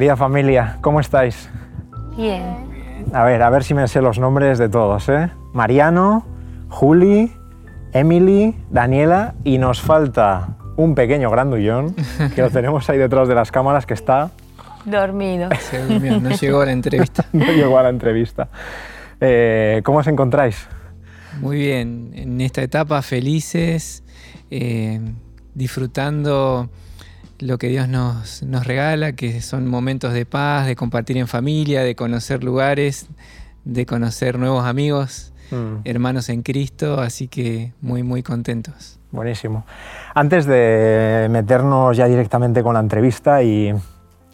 Querida familia, ¿cómo estáis? Bien. A ver, a ver si me sé los nombres de todos, ¿eh? Mariano, Juli, Emily, Daniela y nos falta un pequeño grandullón que lo tenemos ahí detrás de las cámaras que está... Dormido. Se durmió, no llegó a la entrevista. no llegó a la entrevista. Eh, ¿Cómo os encontráis? Muy bien, en esta etapa felices, eh, disfrutando lo que Dios nos, nos regala, que son momentos de paz, de compartir en familia, de conocer lugares, de conocer nuevos amigos, Mm, hermanos en Cristo, así que muy, muy contentos. buenísimo. Antes de meternos ya directamente con la entrevista y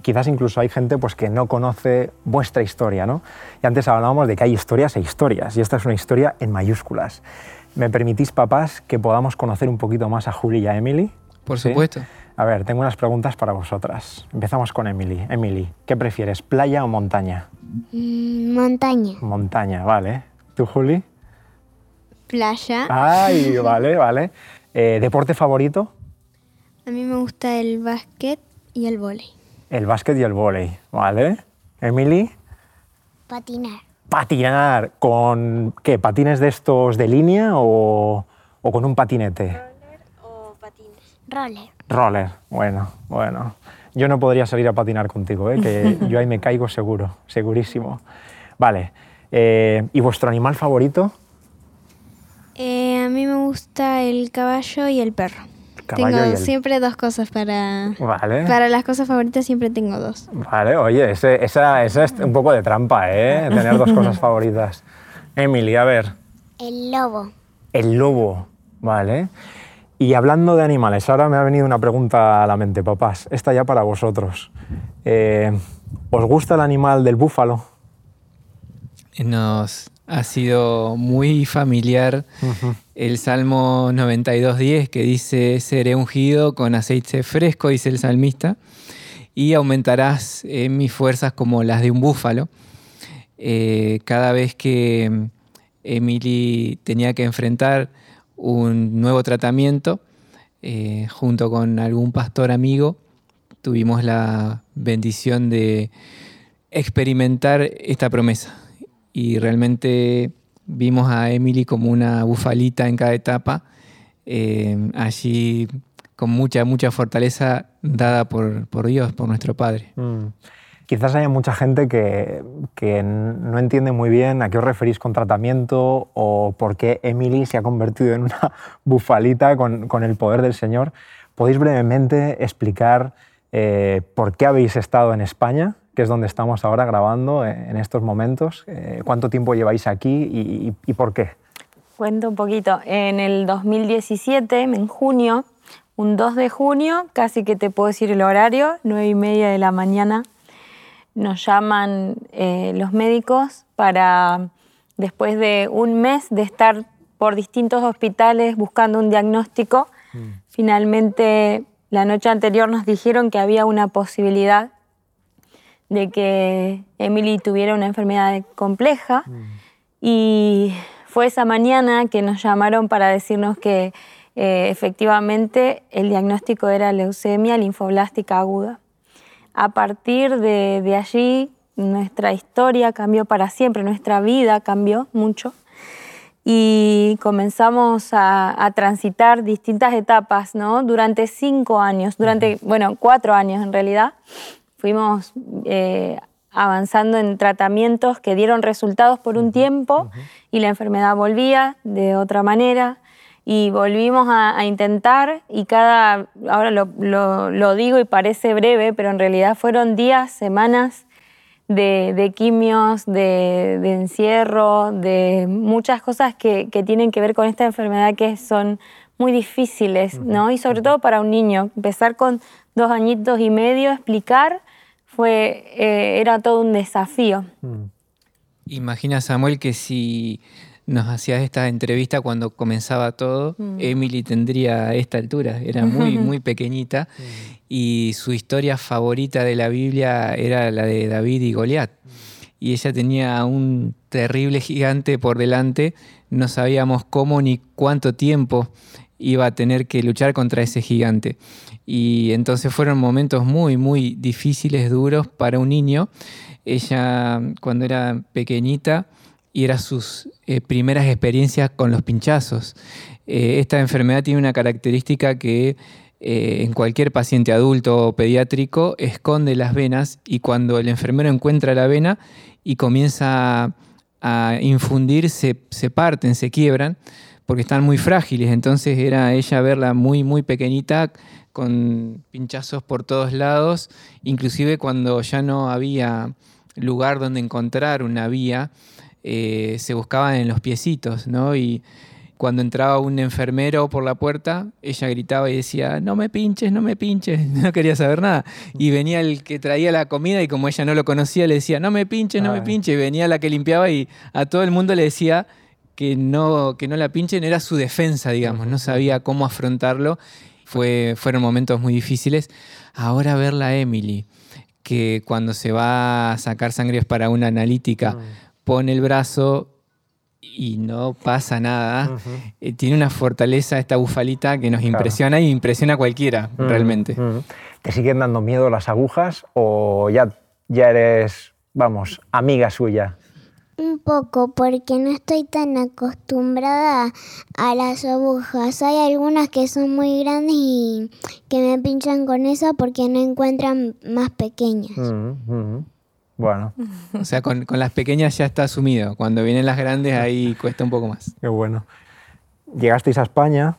quizás incluso hay gente pues, que no conoce vuestra historia, ¿no? Y antes hablábamos de que hay historias e historias y esta es una historia en mayúsculas. ¿Me permitís, papás, que podamos conocer un poquito más a Juli y a Emily? Por ¿Sí? supuesto. A ver, tengo unas preguntas para vosotras. Empezamos con Emily. Emily, ¿qué prefieres, playa o montaña? Mm, Montaña. Montaña, vale. ¿Tú, Juli? Playa. Ay, vale, vale. Eh, ¿Deporte favorito? A mí me gusta el básquet y el vóley. El básquet y el vóley, ¿vale? Emily, Patinar. patinar. ¿Con qué? ¿Patines de estos de línea o, o con un patinete? Roller. Roller, bueno, bueno. Yo no podría salir a patinar contigo, ¿eh? que yo ahí me caigo seguro, segurísimo. Vale. eh, ¿Y vuestro animal favorito? Eh, a mí me gusta el caballo y el perro. Caballo tengo el- siempre dos cosas para... Vale. Para las cosas favoritas siempre tengo dos. Vale, oye, ese- esa, esa es un poco de trampa, ¿eh? Tener dos cosas favoritas. Emily, a ver, El lobo. el lobo, ¿vale? Y hablando de animales, ahora me ha venido una pregunta a la mente, papás. Esta ya para vosotros. Eh, ¿Os gusta el animal del búfalo? Nos ha sido muy familiar el Salmo 92.10 que dice, seré ungido con aceite fresco, dice el salmista, y aumentarás eh, mis fuerzas como las de un búfalo. Eh, cada vez que mm, Emily tenía que enfrentar un nuevo tratamiento, eh, junto con algún pastor amigo, tuvimos la bendición de experimentar esta promesa. Y realmente vimos a Emily como una bufalita en cada etapa, eh, allí con mucha, mucha fortaleza dada por, por Dios, por nuestro Padre. Mm. Quizás haya mucha gente que, que no entiende muy bien a qué os referís con tratamiento o por qué Emily se ha convertido en una bufalita con, con el poder del Señor. ¿Podéis brevemente explicar eh, por qué habéis estado en España, que es donde estamos ahora grabando eh, en estos momentos? Eh, ¿Cuánto tiempo lleváis aquí y, y- y por qué? Cuento un poquito. En el 2017, en junio, un 2 de junio, casi que te puedo decir el horario, 9 y media de la mañana, nos llaman eh, los médicos para, después de un mes de estar por distintos hospitales buscando un diagnóstico, finalmente la noche anterior nos dijeron que había una posibilidad de que Emily tuviera una enfermedad compleja. Y fue esa mañana que nos llamaron para decirnos que eh, efectivamente el diagnóstico era leucemia linfoblástica aguda. A partir de, de allí nuestra historia cambió para siempre, nuestra vida cambió mucho. Y comenzamos a, a transitar distintas etapas, ¿no? Durante cinco años, durante, bueno, cuatro años en realidad, fuimos eh, avanzando en tratamientos que dieron resultados por un tiempo y la enfermedad volvía de otra manera y volvimos a, a intentar y cada, ahora lo, lo- lo digo y parece breve, pero en realidad fueron días, semanas de, de quimios, de, de encierro, de muchas cosas que, que tienen que ver con esta enfermedad que son muy difíciles, ¿no? Y sobre todo para un niño, empezar con dos añitos y medio, explicar, fue, eh, era todo un desafío. Imagina, Samuel, que si nos hacías esta entrevista cuando comenzaba todo, Emily tendría esta altura, era muy, muy pequeñita, y su historia favorita de la Biblia era la de David y Goliat. Y ella tenía un terrible gigante por delante, no sabíamos cómo ni cuánto tiempo iba a tener que luchar contra ese gigante. Y entonces fueron momentos muy, muy difíciles, duros para un niño. Ella, cuando era pequeñita, y eran sus eh, primeras experiencias con los pinchazos. Eh, esta enfermedad tiene una característica que eh, en cualquier paciente adulto o pediátrico esconde las venas y cuando el enfermero encuentra la vena y comienza a infundir, se, parten, se quiebran, porque están muy frágiles. Entonces era ella verla muy, muy pequeñita, con pinchazos por todos lados, inclusive cuando ya no había lugar donde encontrar una vía, eh, se buscaban en los piecitos, ¿no? Y cuando entraba un enfermero por la puerta, ella gritaba y decía, no me pinches, no me pinches, no quería saber nada. Y venía el que traía la comida y como ella no lo conocía, le decía, no me pinches, no me pinches. Y venía la que limpiaba y a todo el mundo le decía que no, que no la pinchen, era su defensa, digamos, no sabía cómo afrontarlo. Fue, fueron momentos muy difíciles. Ahora verla a Emily, que cuando se va a sacar sangre para una analítica, mm. Pone el brazo y no pasa nada. Eh, tiene una fortaleza esta bufalita que nos impresiona y impresiona a cualquiera, realmente. ¿Te siguen dando miedo las agujas o ya, ya eres, vamos, amiga suya? Un poco, porque no estoy tan acostumbrada a las agujas. Hay algunas que son muy grandes y que me pinchan con eso porque no encuentran más pequeñas. Bueno. O sea, con, las pequeñas ya está asumido. Cuando vienen las grandes ahí cuesta un poco más. Qué bueno. Llegasteis a España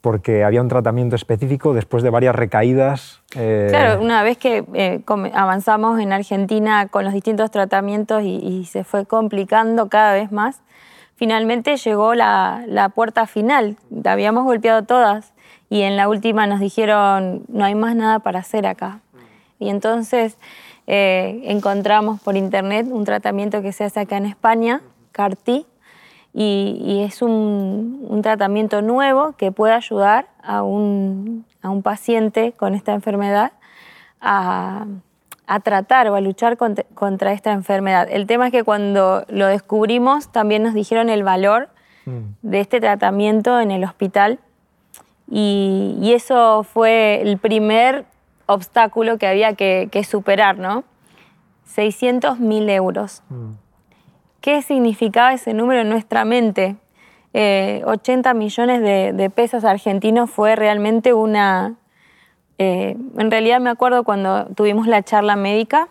porque había un tratamiento específico después de varias recaídas. Eh, claro, una vez que eh, avanzamos en Argentina con los distintos tratamientos y, se fue complicando cada vez más, finalmente llegó la, la puerta final. habíamos golpeado todas y en la última nos dijeron, no hay más nada para hacer acá. Y entonces eh, encontramos por internet un tratamiento que se hace acá en España, CARTI, y, es un, tratamiento nuevo que puede ayudar a un, paciente con esta enfermedad a, tratar o a luchar contra, esta enfermedad. El tema es que cuando lo descubrimos también nos dijeron el valor mm. de este tratamiento en el hospital y, y eso fue el primer obstáculo que había que, superar, ¿no? 600 mil euros. Mm. ¿Qué significaba ese número en nuestra mente? 80 eh, millones de, pesos argentinos fue realmente una... Eh, en realidad me acuerdo cuando tuvimos la charla médica,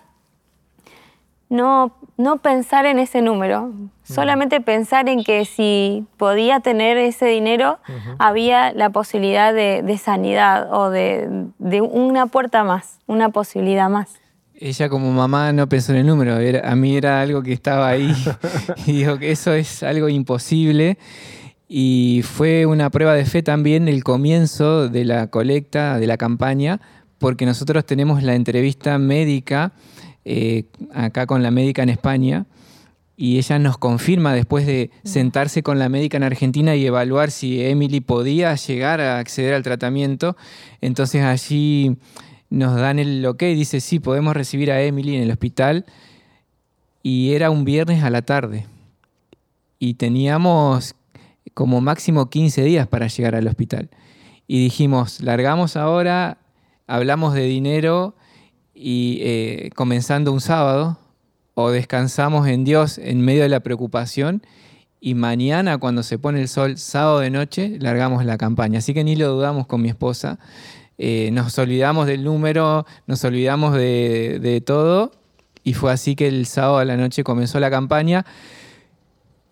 no, no pensar en ese número, mm. solamente pensar en que si podía tener ese dinero, había la posibilidad de, sanidad o de, una puerta más, una posibilidad más. Ella como mamá no pensó en el número, a mí era algo que estaba ahí y dijo que eso es algo imposible. Y fue una prueba de fe también el comienzo de la colecta, de la campaña, porque nosotros tenemos la entrevista médica eh, acá con la médica en España y ella nos confirma después de sentarse con la médica en Argentina y evaluar si Emily podía llegar a acceder al tratamiento. Entonces allí nos dan el ok, dice sí, podemos recibir a Emily en el hospital y era un viernes a la tarde y teníamos como máximo 15 días para llegar al hospital. Y dijimos, largamos ahora, hablamos de dinero y eh, comenzando un sábado o descansamos en Dios en medio de la preocupación y mañana cuando se pone el sol, sábado de noche, largamos la campaña. Así que ni lo dudamos con mi esposa. Eh, nos olvidamos del número, nos olvidamos de, todo y fue así que el sábado a la noche comenzó la campaña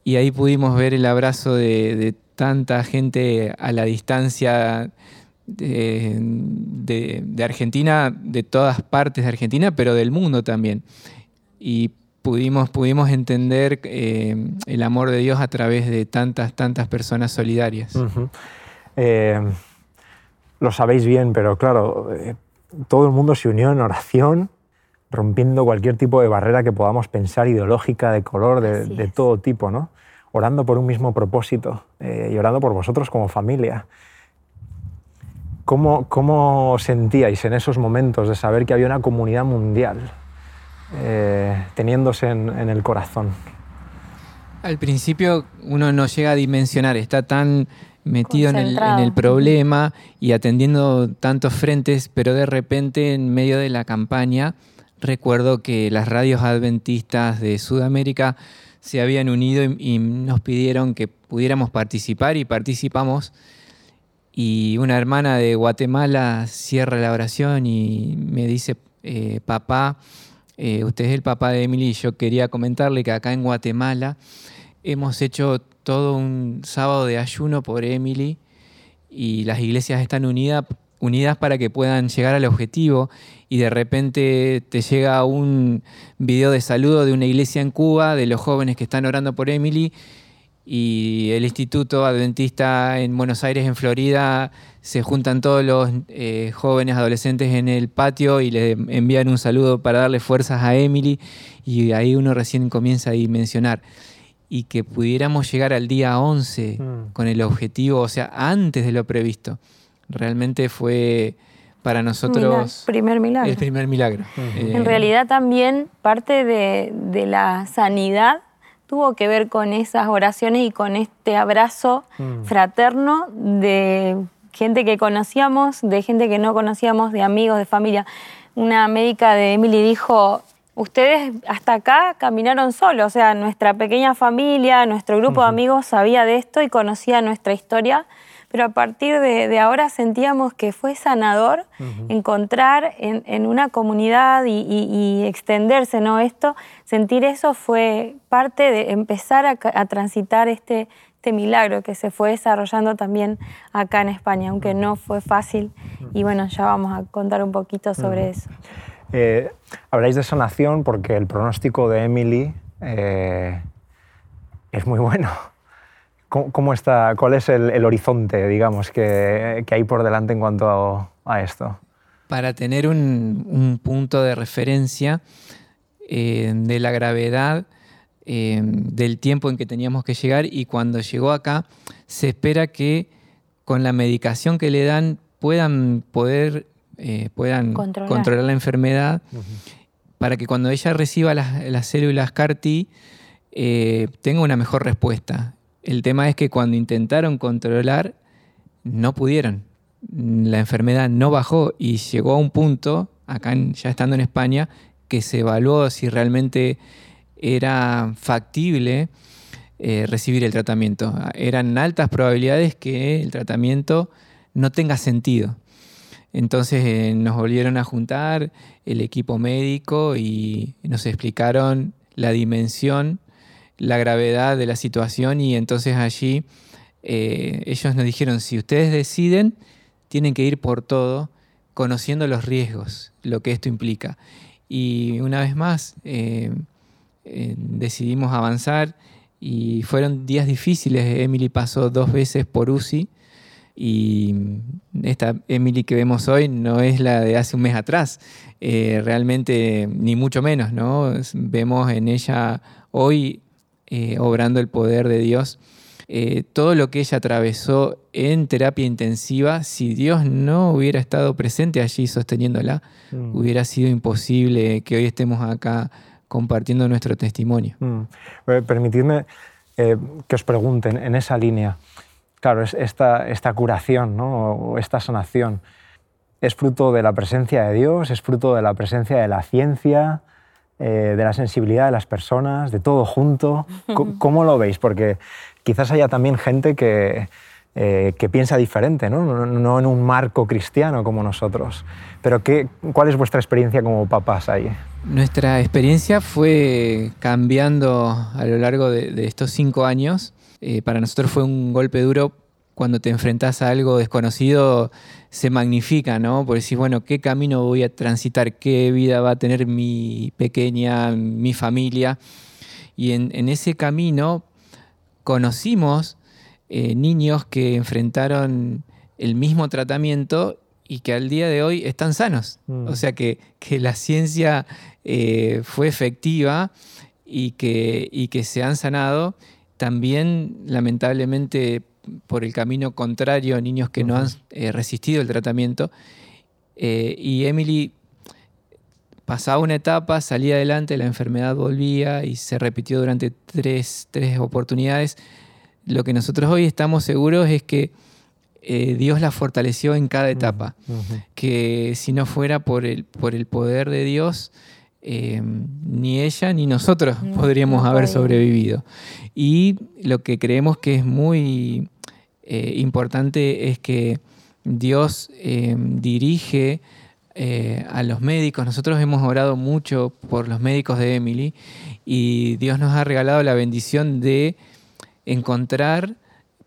y ahí pudimos ver el abrazo de tanta gente a la distancia de, Argentina, de todas partes de Argentina, pero del mundo también. Y pudimos, pudimos entender eh, el amor de Dios a través de tantas, tantas personas solidarias. Eh, lo sabéis bien, pero claro, eh, todo el mundo se unió en oración, rompiendo cualquier tipo de barrera que podamos pensar ideológica, de color, de, de todo tipo, ¿no? Orando por un mismo propósito y orando por vosotros como familia. ¿Cómo, ¿Cómo, sentíais en esos momentos de saber que había una comunidad mundial eh, teniéndose en, en, el corazón? Al principio uno no llega a dimensionar, está tan metido en el, en el, problema y atendiendo tantos frentes, pero de repente en medio de la campaña recuerdo que las radios adventistas de Sudamérica se habían unido y, nos pidieron que pudiéramos participar y participamos. Y una hermana de Guatemala cierra la oración y me dice, eh, papá, eh, usted es el papá de Emily yo quería comentarle que acá en Guatemala hemos hecho todo un sábado de ayuno por Emily y las iglesias están unidas para que puedan llegar al objetivo y de repente te llega un video de saludo de una iglesia en Cuba, de los jóvenes que están orando por Emily y el Instituto Adventista en Buenos Aires, en Florida, se juntan todos los eh, jóvenes adolescentes en el patio y le envían un saludo para darle fuerzas a Emily y ahí uno recién comienza a dimensionar y que pudiéramos llegar al día 11 mm. con el objetivo, o sea, antes de lo previsto realmente fue para nosotros primer milagro. el primer milagro. Eh, en realidad también parte de, la sanidad tuvo que ver con esas oraciones y con este abrazo mm. fraterno de gente que conocíamos, de gente que no conocíamos, de amigos, de familia. Una médica de Emily dijo, ustedes hasta acá caminaron solos, o sea, nuestra pequeña familia, nuestro grupo de amigos sabía de esto y conocía nuestra historia pero a partir de, ahora sentíamos que fue sanador encontrar en, una comunidad y, extenderse, ¿no? Esto, sentir eso fue parte de empezar a, transitar este, este milagro que se fue desarrollando también acá en España, aunque no fue fácil. Y bueno, ya vamos a contar un poquito sobre eso. Eh, habláis de sanación porque el pronóstico de Emily eh, es muy bueno. ¿Cómo, está, ¿Cuál es el, horizonte, digamos, que, hay por delante en cuanto a, esto? Para tener un, punto de referencia eh, de la gravedad eh, del tiempo en que teníamos que llegar y cuando llegó acá, se espera que con la medicación que le dan puedan poder eh, puedan controlar. la enfermedad para que cuando ella reciba las, las células CAR-T tenga una mejor respuesta. El tema es que cuando intentaron controlar, no pudieron. La enfermedad no bajó y llegó a un punto, acá ya estando en España, que se evaluó si realmente era factible eh, recibir el tratamiento. Eran altas probabilidades que el tratamiento no tenga sentido. Entonces eh, nos volvieron a juntar el equipo médico y nos explicaron la dimensión la gravedad de la situación y entonces allí eh, ellos nos dijeron, si ustedes deciden, tienen que ir por todo, conociendo los riesgos, lo que esto implica. Y una vez más eh, eh, decidimos avanzar y fueron días difíciles. Emily pasó dos veces por UCI y esta Emily que vemos hoy no es la de hace un mes atrás, realmente ni mucho menos, ¿no? Vemos en ella hoy eh, obrando el poder de Dios. Eh, todo lo que ella atravesó en terapia intensiva, si Dios no hubiera estado presente allí sosteniéndola, mm. hubiera sido imposible que hoy estemos acá compartiendo nuestro testimonio. Mm. Eh, permitidme que os pregunten en esa línea. Claro, esta, esta curación ¿no? o esta sanación es fruto de la presencia de Dios, es fruto de la presencia de la ciencia, eh, de la sensibilidad de las personas, de todo junto. ¿Cómo lo veis? Porque quizás haya también gente que, eh, que piensa diferente, ¿no? ¿no? en un marco cristiano como nosotros. Pero ¿qué, ¿cuál es vuestra experiencia como papás ahí? Nuestra experiencia fue cambiando a lo largo de, estos cinco años. Eh, para nosotros fue un golpe duro cuando te enfrentas a algo desconocido se magnifica, ¿no? Por decir, bueno, ¿qué camino voy a transitar? ¿Qué vida va a tener mi pequeña, mi familia? Y en, ese camino conocimos eh, niños que enfrentaron el mismo tratamiento y que al día de hoy están sanos. Mm. O sea que, la ciencia eh, fue efectiva y que, y que se han sanado. También, lamentablemente, por el camino contrario, niños que no han eh, resistido el tratamiento. Eh, y Emily pasaba una etapa, salía adelante, la enfermedad volvía y se repitió durante tres, oportunidades. lo que nosotros hoy estamos seguros es que eh, Dios la fortaleció en cada etapa, que si no fuera por el, por el poder de Dios, eh, ni ella ni nosotros podríamos haber sobrevivido. Y lo que creemos que es muy eh, importante es que Dios dirige a los médicos. Nosotros hemos orado mucho por los médicos de Emily y Dios nos ha regalado la bendición de encontrar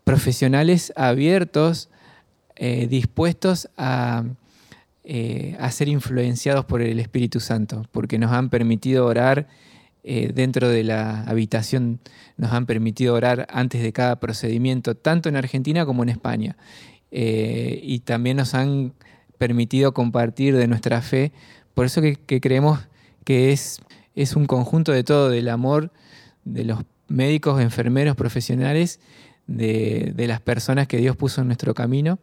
profesionales abiertos, eh, dispuestos eh, a, ser influenciados por el Espíritu Santo, porque nos han permitido orar eh, dentro de la habitación, nos han permitido orar antes de cada procedimiento, tanto en Argentina como en España. y también nos han permitido compartir de nuestra fe. Por eso que, creemos que es, es un conjunto de todo, del amor de los médicos, enfermeros, profesionales, de, las personas que Dios puso en nuestro camino.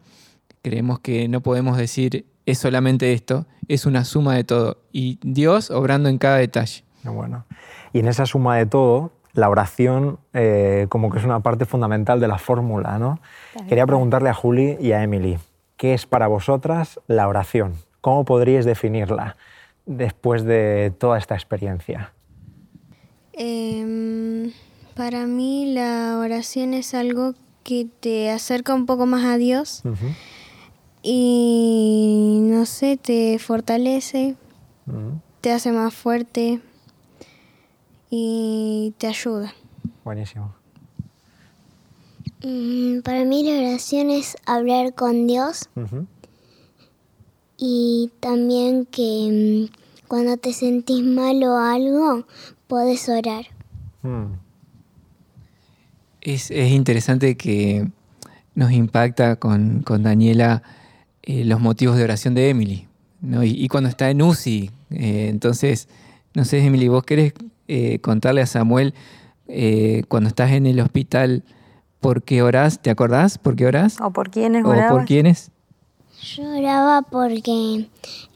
Creemos que no podemos decir es solamente esto, es una suma de todo. Y Dios obrando en cada detalle. Bueno. Y en esa suma de todo, la oración eh, como que es una parte fundamental de la fórmula, ¿no? Quería preguntarle a Juli y a Emily, ¿qué es para vosotras la oración? ¿Cómo podríais definirla después de toda esta experiencia? Em, para mí la oración es algo que te acerca un poco más a Dios y no sé, te fortalece, te hace más fuerte y te ayuda. Buenísimo. Mm, para mí la oración es hablar con Dios y también que mm, cuando te sentís mal o algo, puedes orar. Mm. Es, interesante que nos impacta con, Daniela eh, los motivos de oración de Emily. Y, cuando está en UCI, eh, entonces, no sé, Emily, vos querés eh, contarle a Samuel cuando estás en el hospital por qué orás, ¿te acordás por qué orás? ¿O por quiénes ¿O por quiénes? Yo oraba porque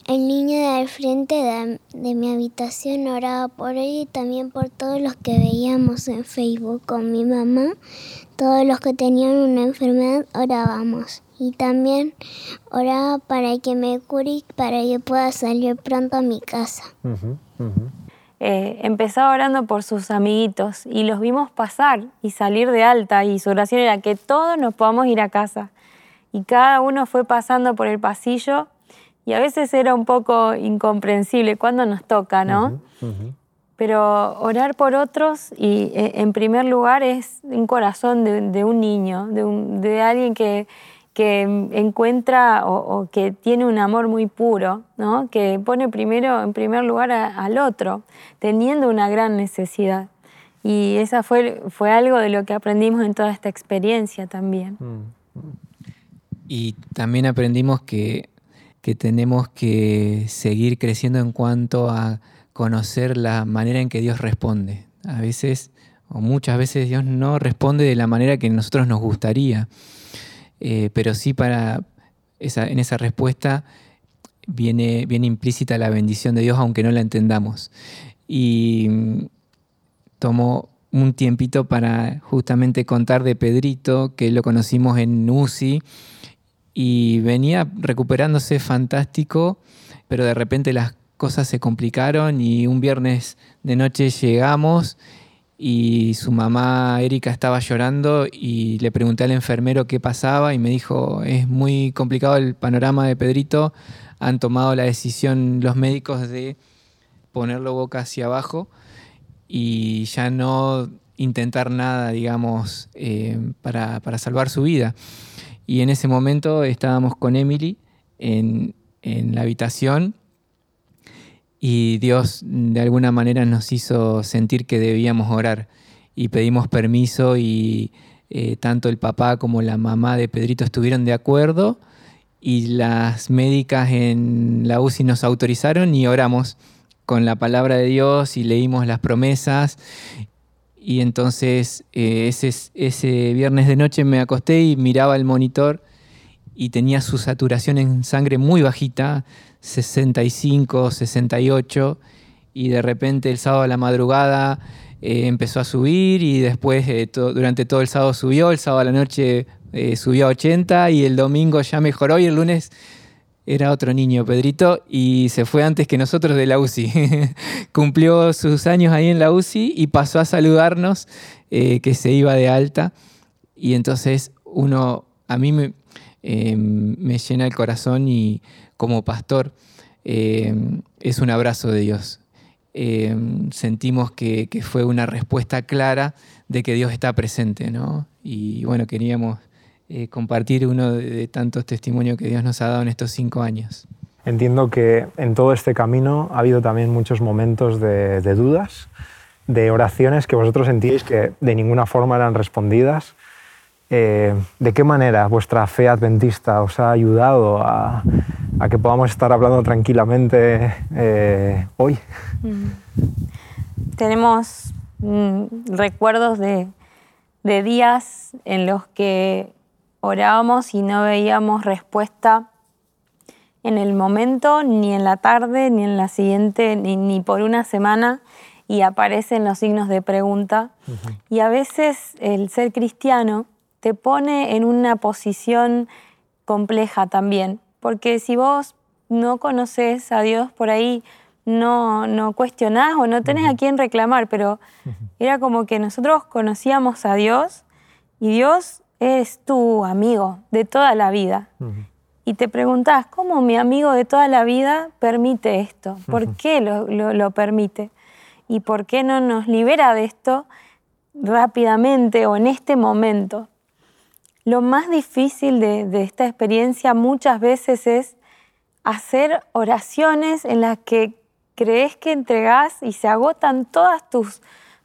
el niño de al frente de, mi habitación oraba por él y también por todos los que veíamos en Facebook con mi mamá. Todos los que tenían una enfermedad orábamos. Y también oraba para que me cure y para que pueda salir pronto a mi casa. Eh, empezaba orando por sus amiguitos y los vimos pasar y salir de alta y su oración era que todos nos podamos ir a casa. Y cada uno fue pasando por el pasillo y a veces era un poco incomprensible cuando nos toca, ¿no? Pero orar por otros y eh, en primer lugar es un corazón de, un niño, de, alguien que, que encuentra o, que tiene un amor muy puro, ¿no? que pone primero, en primer lugar al otro, teniendo una gran necesidad. Y esa fue, fue algo de lo que aprendimos en toda esta experiencia también. Mm, mm. Y también aprendimos que que tenemos que seguir creciendo en cuanto a conocer la manera en que Dios responde. A veces, o muchas veces, Dios no responde de la manera que nosotros nos gustaría, eh, pero sí para en esa respuesta viene, viene implícita la bendición de Dios, aunque no la entendamos. Y mm, tomo un tiempito para justamente contar de Pedrito, que lo conocimos en UCI y venía recuperándose fantástico, pero de repente las cosas se complicaron y un viernes de noche llegamos y su mamá Erika estaba llorando y le pregunté al enfermero qué pasaba y me dijo, es muy complicado el panorama de Pedrito, han tomado la decisión los médicos de ponerlo boca hacia abajo y ya no intentar nada, digamos, eh, para, para salvar su vida. Y en ese momento estábamos con Emily en, la habitación y Dios de alguna manera nos hizo sentir que debíamos orar. Y pedimos permiso y eh, tanto el papá como la mamá de Pedrito estuvieron de acuerdo y las médicas en la UCI nos autorizaron y oramos con la palabra de Dios y leímos las promesas. Y entonces eh, ese, ese viernes de noche me acosté y miraba el monitor y tenía su saturación en sangre muy bajita, 65, 68, y de repente el sábado a la madrugada eh, empezó a subir y después eh, durante todo el sábado subió, el sábado a la noche eh, subió a 80 y el domingo ya mejoró y el lunes era otro niño, Pedrito, y se fue antes que nosotros de la UCI. Cumplió sus años ahí en la UCI y pasó a saludarnos que se iba de alta. Y entonces uno, a mí me, me llena el corazón y como pastor es un abrazo de Dios Em, sentimos que, fue una respuesta clara de que Dios está presente, ¿no? Y bueno, queríamos eh, compartir uno de, tantos testimonios que Dios nos ha dado en estos cinco años. Entiendo que en todo este camino ha habido también muchos momentos de, dudas, de oraciones que vosotros sentíais que de ninguna forma eran respondidas. Eh, ¿De qué manera vuestra fe adventista os ha ayudado a, a que podamos estar hablando tranquilamente eh, hoy. Mm. Tenemos mm, recuerdos de, de, días en los que orábamos y no veíamos respuesta en el momento, ni en la tarde, ni en la siguiente, ni, ni por una semana, y aparecen los signos de pregunta. Y a veces el ser cristiano te pone en una posición compleja también, porque si vos no conoces a Dios por ahí, no, no cuestionás o no tenés a quién reclamar, pero era como que nosotros conocíamos a Dios y Dios es tu amigo de toda la vida. Y te preguntás, ¿cómo mi amigo de toda la vida permite esto? ¿Por qué lo, lo, permite? ¿Y por qué no nos libera de esto rápidamente o en este momento? Lo más difícil de, esta experiencia muchas veces es hacer oraciones en las que crees que entregás y se agotan todas tus,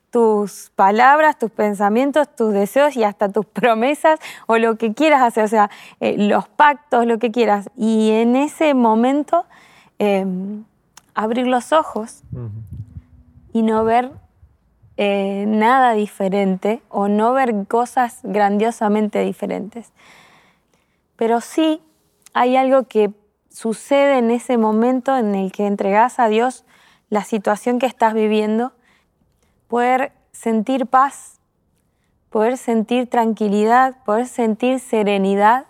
tus palabras, tus pensamientos, tus deseos y hasta tus promesas o lo que quieras hacer, o sea, eh, los pactos, lo que quieras. Y en ese momento em, abrir los ojos y no ver eh, nada diferente o no ver cosas grandiosamente diferentes. Pero sí hay algo que sucede en ese momento en el que entregas a Dios la situación que estás viviendo, poder sentir paz, poder sentir tranquilidad, poder sentir serenidad,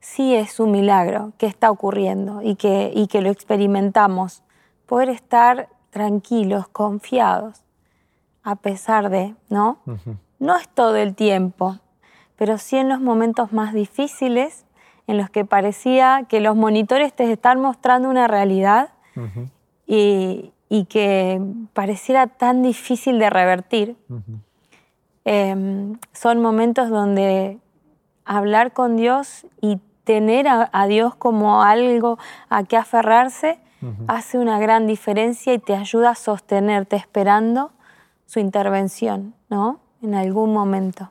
sí es un milagro que está ocurriendo y que, y que lo experimentamos. Poder estar tranquilos, confiados a pesar de, ¿no? No es todo el tiempo, pero sí en los momentos más difíciles, en los que parecía que los monitores te están mostrando una realidad y, que pareciera tan difícil de revertir. Em, son momentos donde hablar con Dios y tener a, Dios como algo a que aferrarse hace una gran diferencia y te ayuda a sostenerte esperando su intervención, ¿no? En algún momento.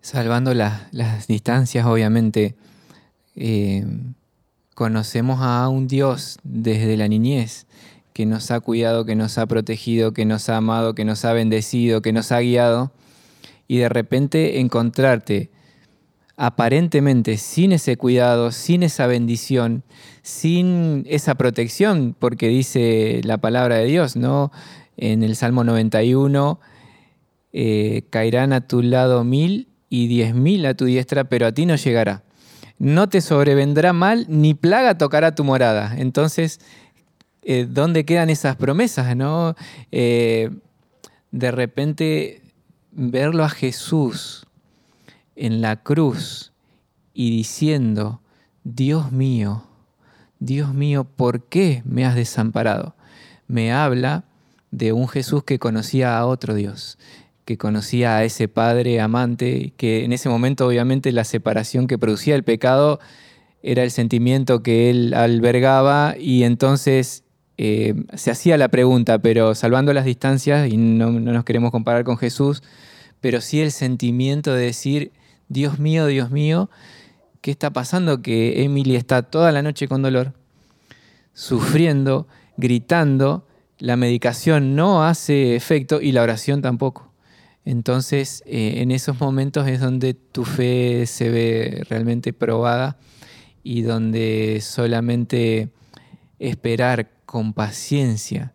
Salvando las distancias, obviamente, eh, conocemos a un Dios desde la niñez que nos ha cuidado, que nos ha protegido, que nos ha amado, que nos ha bendecido, que nos ha guiado, y de repente encontrarte aparentemente sin ese cuidado, sin esa bendición, sin esa protección, porque dice la palabra de Dios, ¿no? En el Salmo 91, eh, caerán a tu lado mil y diez mil a tu diestra, pero a ti no llegará. No te sobrevendrá mal, ni plaga tocará tu morada. Entonces, eh, ¿dónde quedan esas promesas? No? Eh, de repente, verlo a Jesús en la cruz y diciendo, Dios mío, Dios mío, ¿por qué me has desamparado? Me habla de un Jesús que conocía a otro Dios, que conocía a ese Padre amante, que en ese momento obviamente la separación que producía el pecado era el sentimiento que él albergaba y entonces eh, se hacía la pregunta, pero salvando las distancias, y no, no nos queremos comparar con Jesús, pero sí el sentimiento de decir, Dios mío, Dios mío, ¿qué está pasando? Que Emily está toda la noche con dolor, sufriendo, gritando, la medicación no hace efecto y la oración tampoco. Entonces, eh, en esos momentos es donde tu fe se ve realmente probada y donde solamente esperar con paciencia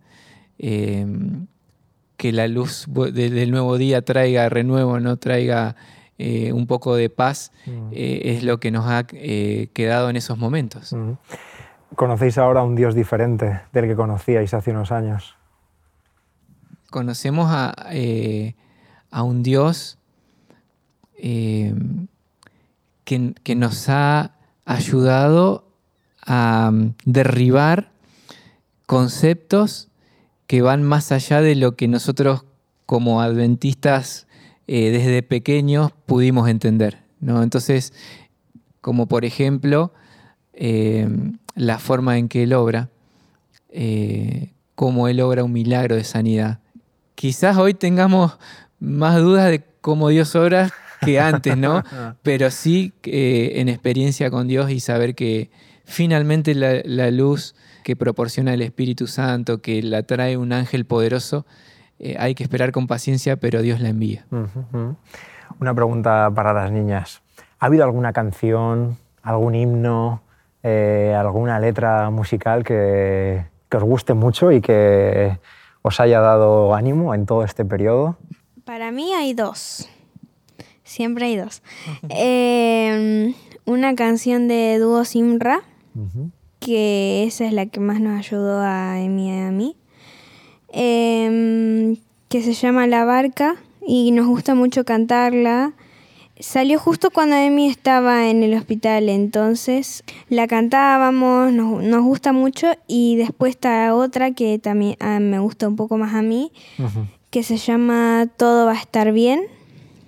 em, que la luz del nuevo día traiga renuevo, no traiga eh, un poco de paz, mm. eh, es lo que nos ha quedado en esos momentos. Mm. ¿Conocéis ahora un Dios diferente del que conocíais hace unos años? Conocemos a, a un Dios que, que, nos ha ayudado a mm, derribar conceptos que van más allá de lo que nosotros como adventistas eh, desde pequeños pudimos entender. ¿no? Entonces, como por ejemplo, eh, la forma en que Él obra, eh, cómo Él obra un milagro de sanidad. Quizás hoy tengamos más dudas de cómo Dios obra que antes, ¿no? Pero sí en experiencia con Dios y saber que finalmente la luz que proporciona el Espíritu Santo, que la trae un ángel poderoso, eh, hay que esperar con paciencia, pero Dios la envía. Una pregunta para las niñas. ¿Ha habido alguna canción, algún himno, eh, alguna letra musical que, que os guste mucho y que os haya dado ánimo en todo este periodo? Para mí hay dos. Siempre hay dos. Em, una canción de dúo Simra, que esa es la que más nos ayudó a Emi y a mí, em, que se llama La Barca y nos gusta mucho cantarla. Salió justo cuando Emi estaba en el hospital, entonces la cantábamos, nos, gusta mucho y después está otra que también ah, me gusta un poco más a mí, que se llama Todo va a estar bien,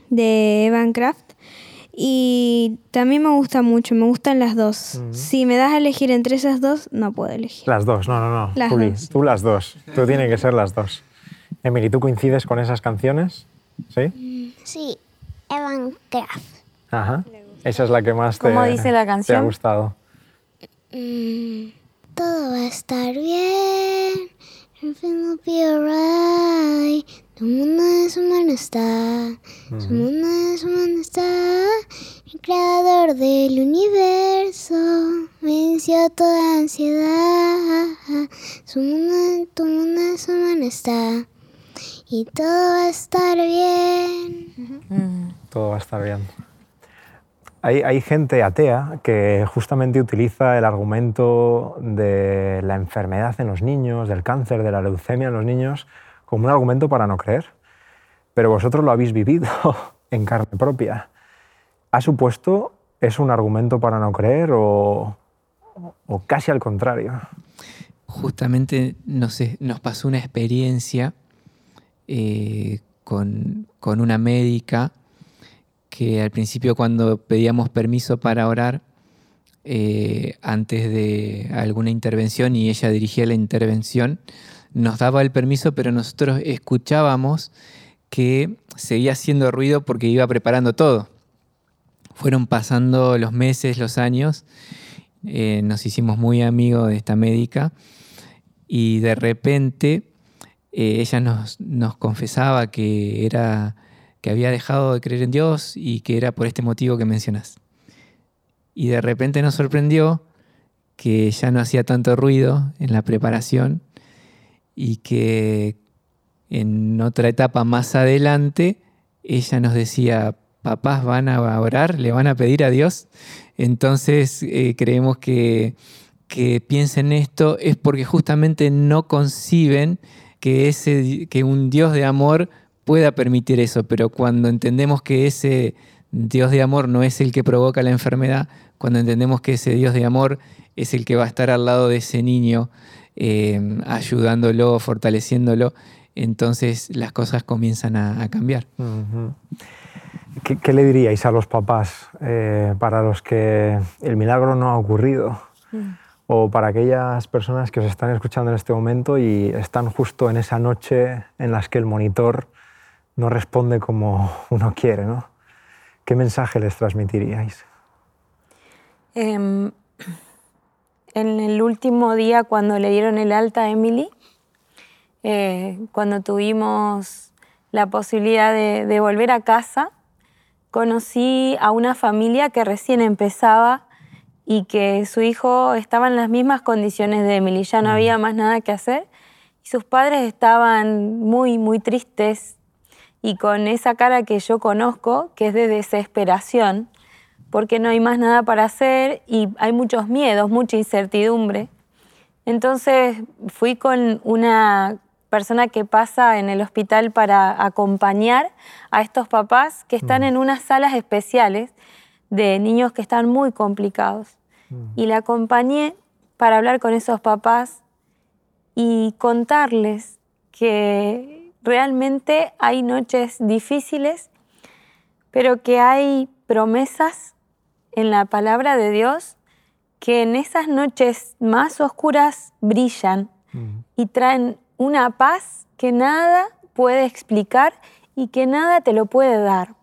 de Evan Kraft. Y también me gusta mucho, me gustan las dos. Si me das a elegir entre esas dos, no puedo elegir. Las dos, no, no, no. Las dos. Tú las dos. Tú tienes que ser las dos. Emily, ¿tú coincides con esas canciones? ¿Sí? Sí, Evan Craft. Ajá. Esa es la que más te, dice la canción? te ha gustado. Mm, todo va a estar bien. Everything will be alright. Tu mundo es humano está, su mundo es humano está, el creador del universo venció toda ansiedad. Su mundo, tu mundo es humano está y todo va a estar bien. Todo va a estar bien. Hay, hay, gente atea que justamente utiliza el argumento de la enfermedad en los niños, del cáncer, de la leucemia en los niños, como un argumento para no creer, pero vosotros lo habéis vivido en carne propia. ¿Ha supuesto es un argumento para no creer o, casi al contrario? Justamente nos, nos pasó una experiencia eh, con, una médica que al principio cuando pedíamos permiso para orar, eh, antes de alguna intervención y ella dirigía la intervención, nos daba el permiso, pero nosotros escuchábamos que seguía haciendo ruido porque iba preparando todo. Fueron pasando los meses, los años, eh, nos hicimos muy amigos de esta médica y de repente eh, ella nos, nos, confesaba que, era, que había dejado de creer en Dios y que era por este motivo que mencionas. Y de repente nos sorprendió que ya no hacía tanto ruido en la preparación y que en otra etapa más adelante ella nos decía, papás van a orar, le van a pedir a Dios. Entonces eh, creemos que, que piensen esto es porque justamente no conciben que, ese, que un Dios de amor pueda permitir eso, pero cuando entendemos que ese Dios de amor no es el que provoca la enfermedad, cuando entendemos que ese Dios de amor es el que va a estar al lado de ese niño Em, ayudándolo, fortaleciéndolo, entonces las cosas comienzan a, cambiar. ¿Qué, le diríais a los papás eh, para los que el milagro no ha ocurrido? Mm. O para aquellas personas que os están escuchando en este momento y están justo en esa noche en las que el monitor no responde como uno quiere, ¿no? ¿Qué mensaje les transmitiríais? Em, en el último día cuando le dieron el alta a Emily, eh, cuando tuvimos la posibilidad de, volver a casa, conocí a una familia que recién empezaba y que su hijo estaba en las mismas condiciones de Emily, ya no mm. había más nada que hacer y sus padres estaban muy, muy tristes y con esa cara que yo conozco, que es de desesperación, porque no hay más nada para hacer y hay muchos miedos, mucha incertidumbre. Entonces fui con una persona que pasa en el hospital para acompañar a estos papás que están en unas salas especiales de niños que están muy complicados. Y la acompañé para hablar con esos papás y contarles que realmente hay noches difíciles, pero que hay promesas en la palabra de Dios que en esas noches más oscuras brillan y traen una paz que nada puede explicar y que nada te lo puede dar.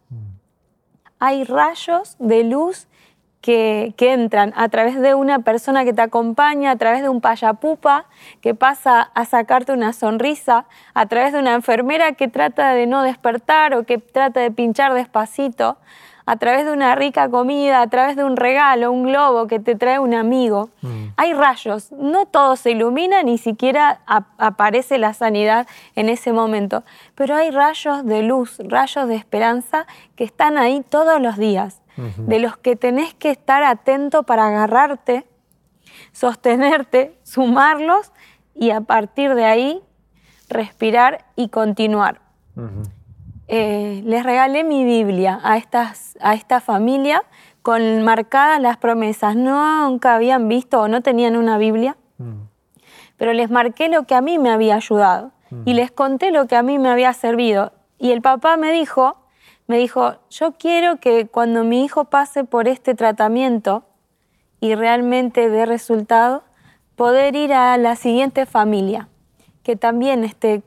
Hay rayos de luz que, que, entran a través de una persona que te acompaña, a través de un payapupa que pasa a sacarte una sonrisa, a través de una enfermera que trata de no despertar o que trata de pinchar despacito, a través de una rica comida, a través de un regalo, un globo que te trae un amigo. Mm. Hay rayos, no todo se ilumina, ni siquiera aparece la sanidad en ese momento, pero hay rayos de luz, rayos de esperanza que están ahí todos los días, de los que tenés que estar atento para agarrarte, sostenerte, sumarlos y a partir de ahí respirar y continuar. Eh, les regalé mi Biblia a, estas, a esta familia con marcadas las promesas. Nunca habían visto o no tenían una Biblia, mm. pero les marqué lo que a mí me había ayudado y les conté lo que a mí me había servido. Y el papá me dijo, me dijo, yo quiero que cuando mi hijo pase por este tratamiento y realmente dé resultado, poder ir a la siguiente familia, que también esté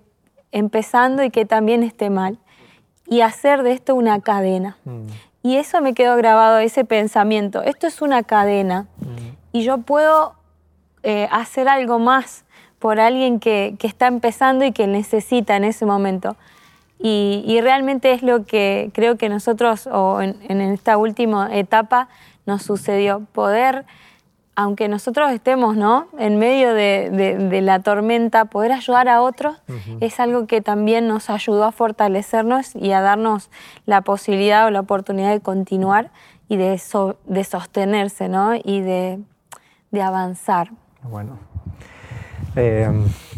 empezando y que también esté mal y hacer de esto una cadena. Mm. Y eso me quedó grabado, ese pensamiento. Esto es una cadena mm. y yo puedo eh, hacer algo más por alguien que, está empezando y que necesita en ese momento. Y, realmente es lo que creo que nosotros, o en, en esta última etapa, nos sucedió, poder aunque nosotros estemos ¿no? en medio de, la tormenta, poder ayudar a otros es algo que también nos ayudó a fortalecernos y a darnos la posibilidad o la oportunidad de continuar y de, de sostenerse ¿no? y de, avanzar. Bueno. Eh,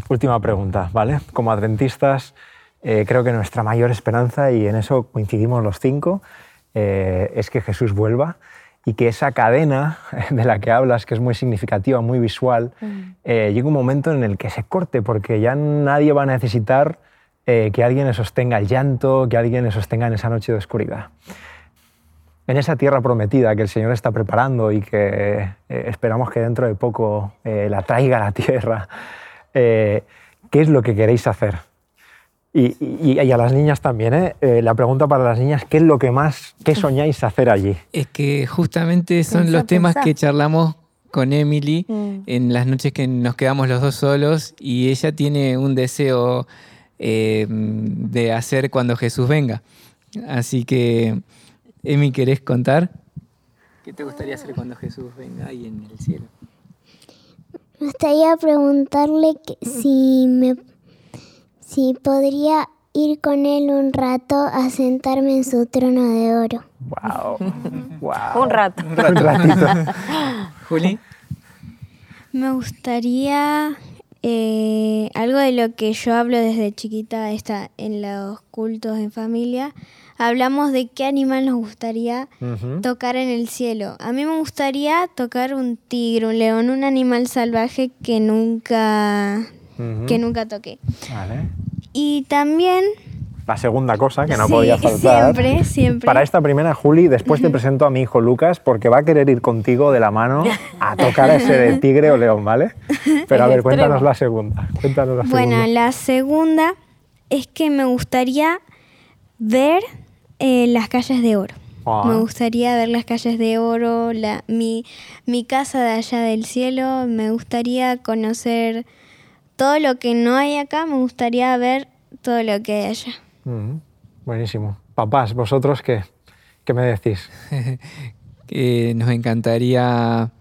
última pregunta, ¿vale? Como adventistas, eh, creo que nuestra mayor esperanza, y en eso coincidimos los cinco, eh, es que Jesús vuelva y que esa cadena de la que hablas, que es muy significativa, muy visual, mm. eh, llega un momento en el que se corte, porque ya nadie va a necesitar eh, que alguien le sostenga el llanto, que alguien le sostenga en esa noche de oscuridad. En esa tierra prometida que el Señor está preparando y que eh, esperamos que dentro de poco la traiga a la tierra, ¿qué es lo que queréis hacer? Y, a las niñas también, ¿eh? ¿eh? La pregunta para las niñas, ¿qué es lo que más, qué soñáis hacer allí? Es que justamente son los temas que charlamos con Emily mm. en las noches que nos quedamos los dos solos y ella tiene un deseo eh, de hacer cuando Jesús venga. Así que, Emi, ¿querés contar? ¿Qué te gustaría hacer cuando Jesús venga ahí en el cielo? Me gustaría preguntarle si me Sí, podría ir con él un rato a sentarme en su trono de oro. Wow. wow. un rato. Un ratito. Juli. Me gustaría eh, algo de lo que yo hablo desde chiquita está en los cultos en familia. Hablamos de qué animal nos gustaría tocar en el cielo. A mí me gustaría tocar un tigre, un león, un animal salvaje que nunca que nunca toqué. Y también... La segunda cosa que no podía faltar. Siempre, siempre. Para esta primera, Juli, después te presento a mi hijo Lucas porque va a querer ir contigo de la mano a tocar a ese de tigre o león, ¿vale? Pero a ver, cuéntanos la segunda. Cuéntanos la bueno, la segunda es que me gustaría ver eh, las calles de oro. Ah. Me gustaría ver las calles de oro, la, mi, mi casa de allá del cielo. Me gustaría conocer todo lo que no hay acá, me gustaría ver todo lo que hay allá. buenísimo. Papás, ¿vosotros qué? ¿Qué me decís? que nos encantaría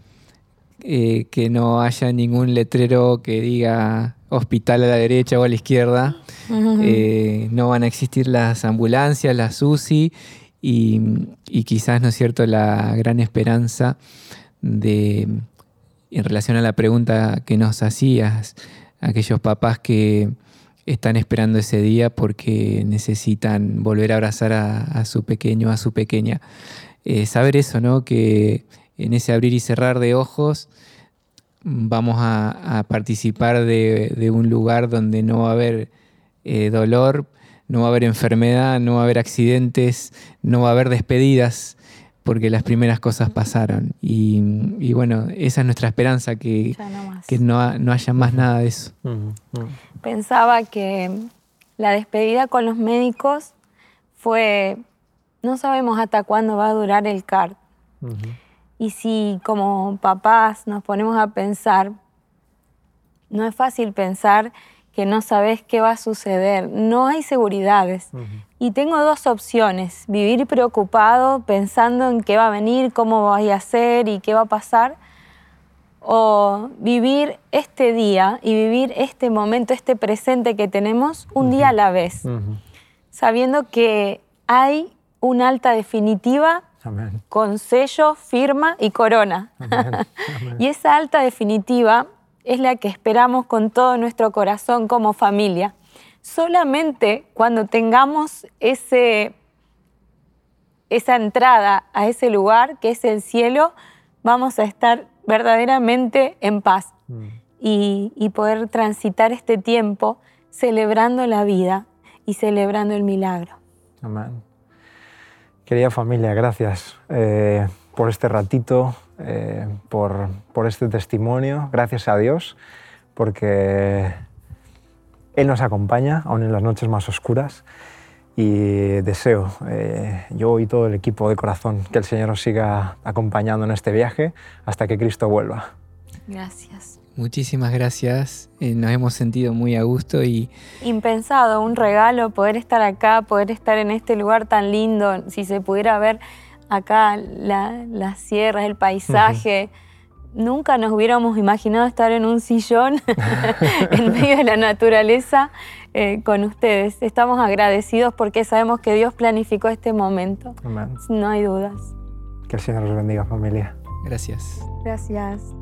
eh, que no haya ningún letrero que diga hospital a la derecha o a la izquierda. Eh, no van a existir las ambulancias, las UCI y, y, quizás, ¿no es cierto?, la gran esperanza de, en relación a la pregunta que nos hacías, aquellos papás que están esperando ese día porque necesitan volver a abrazar a, su pequeño, a su pequeña. Eh, saber eso, ¿no? Que en ese abrir y cerrar de ojos vamos a, participar de, un lugar donde no va a haber eh, dolor, no va a haber enfermedad, no va a haber accidentes, no va a haber despedidas, porque las primeras cosas pasaron. Y, bueno, esa es nuestra esperanza, que no, que no, haya más nada de eso. Pensaba que la despedida con los médicos fue, no sabemos hasta cuándo va a durar el CAR. Y si como papás nos ponemos a pensar, no es fácil pensar que no sabes qué va a suceder, no hay seguridades. Y tengo dos opciones, vivir preocupado pensando en qué va a venir, cómo voy a hacer y qué va a pasar, o vivir este día y vivir este momento, este presente que tenemos un día a la vez, sabiendo que hay una alta definitiva con sello, firma y corona. y esa alta definitiva es la que esperamos con todo nuestro corazón como familia. Solamente cuando tengamos ese, esa entrada a ese lugar que es el cielo, vamos a estar verdaderamente en paz mm. y, y poder transitar este tiempo celebrando la vida y celebrando el milagro. Amén. Querida familia, gracias eh, por este ratito, eh, por, por, este testimonio. Gracias a Dios, porque Él nos acompaña, aún en las noches más oscuras. Y deseo, eh, yo y todo el equipo de corazón, que el Señor os siga acompañando en este viaje hasta que Cristo vuelva. Gracias. Muchísimas gracias, nos hemos sentido muy a gusto y... Impensado, un regalo poder estar acá, poder estar en este lugar tan lindo, si se pudiera ver acá las sierras, el paisaje. Nunca nos hubiéramos imaginado estar en un sillón en medio de la naturaleza eh, con ustedes. Estamos agradecidos porque sabemos que Dios planificó este momento. No hay dudas. Que el Señor los bendiga, familia. Gracias. Gracias.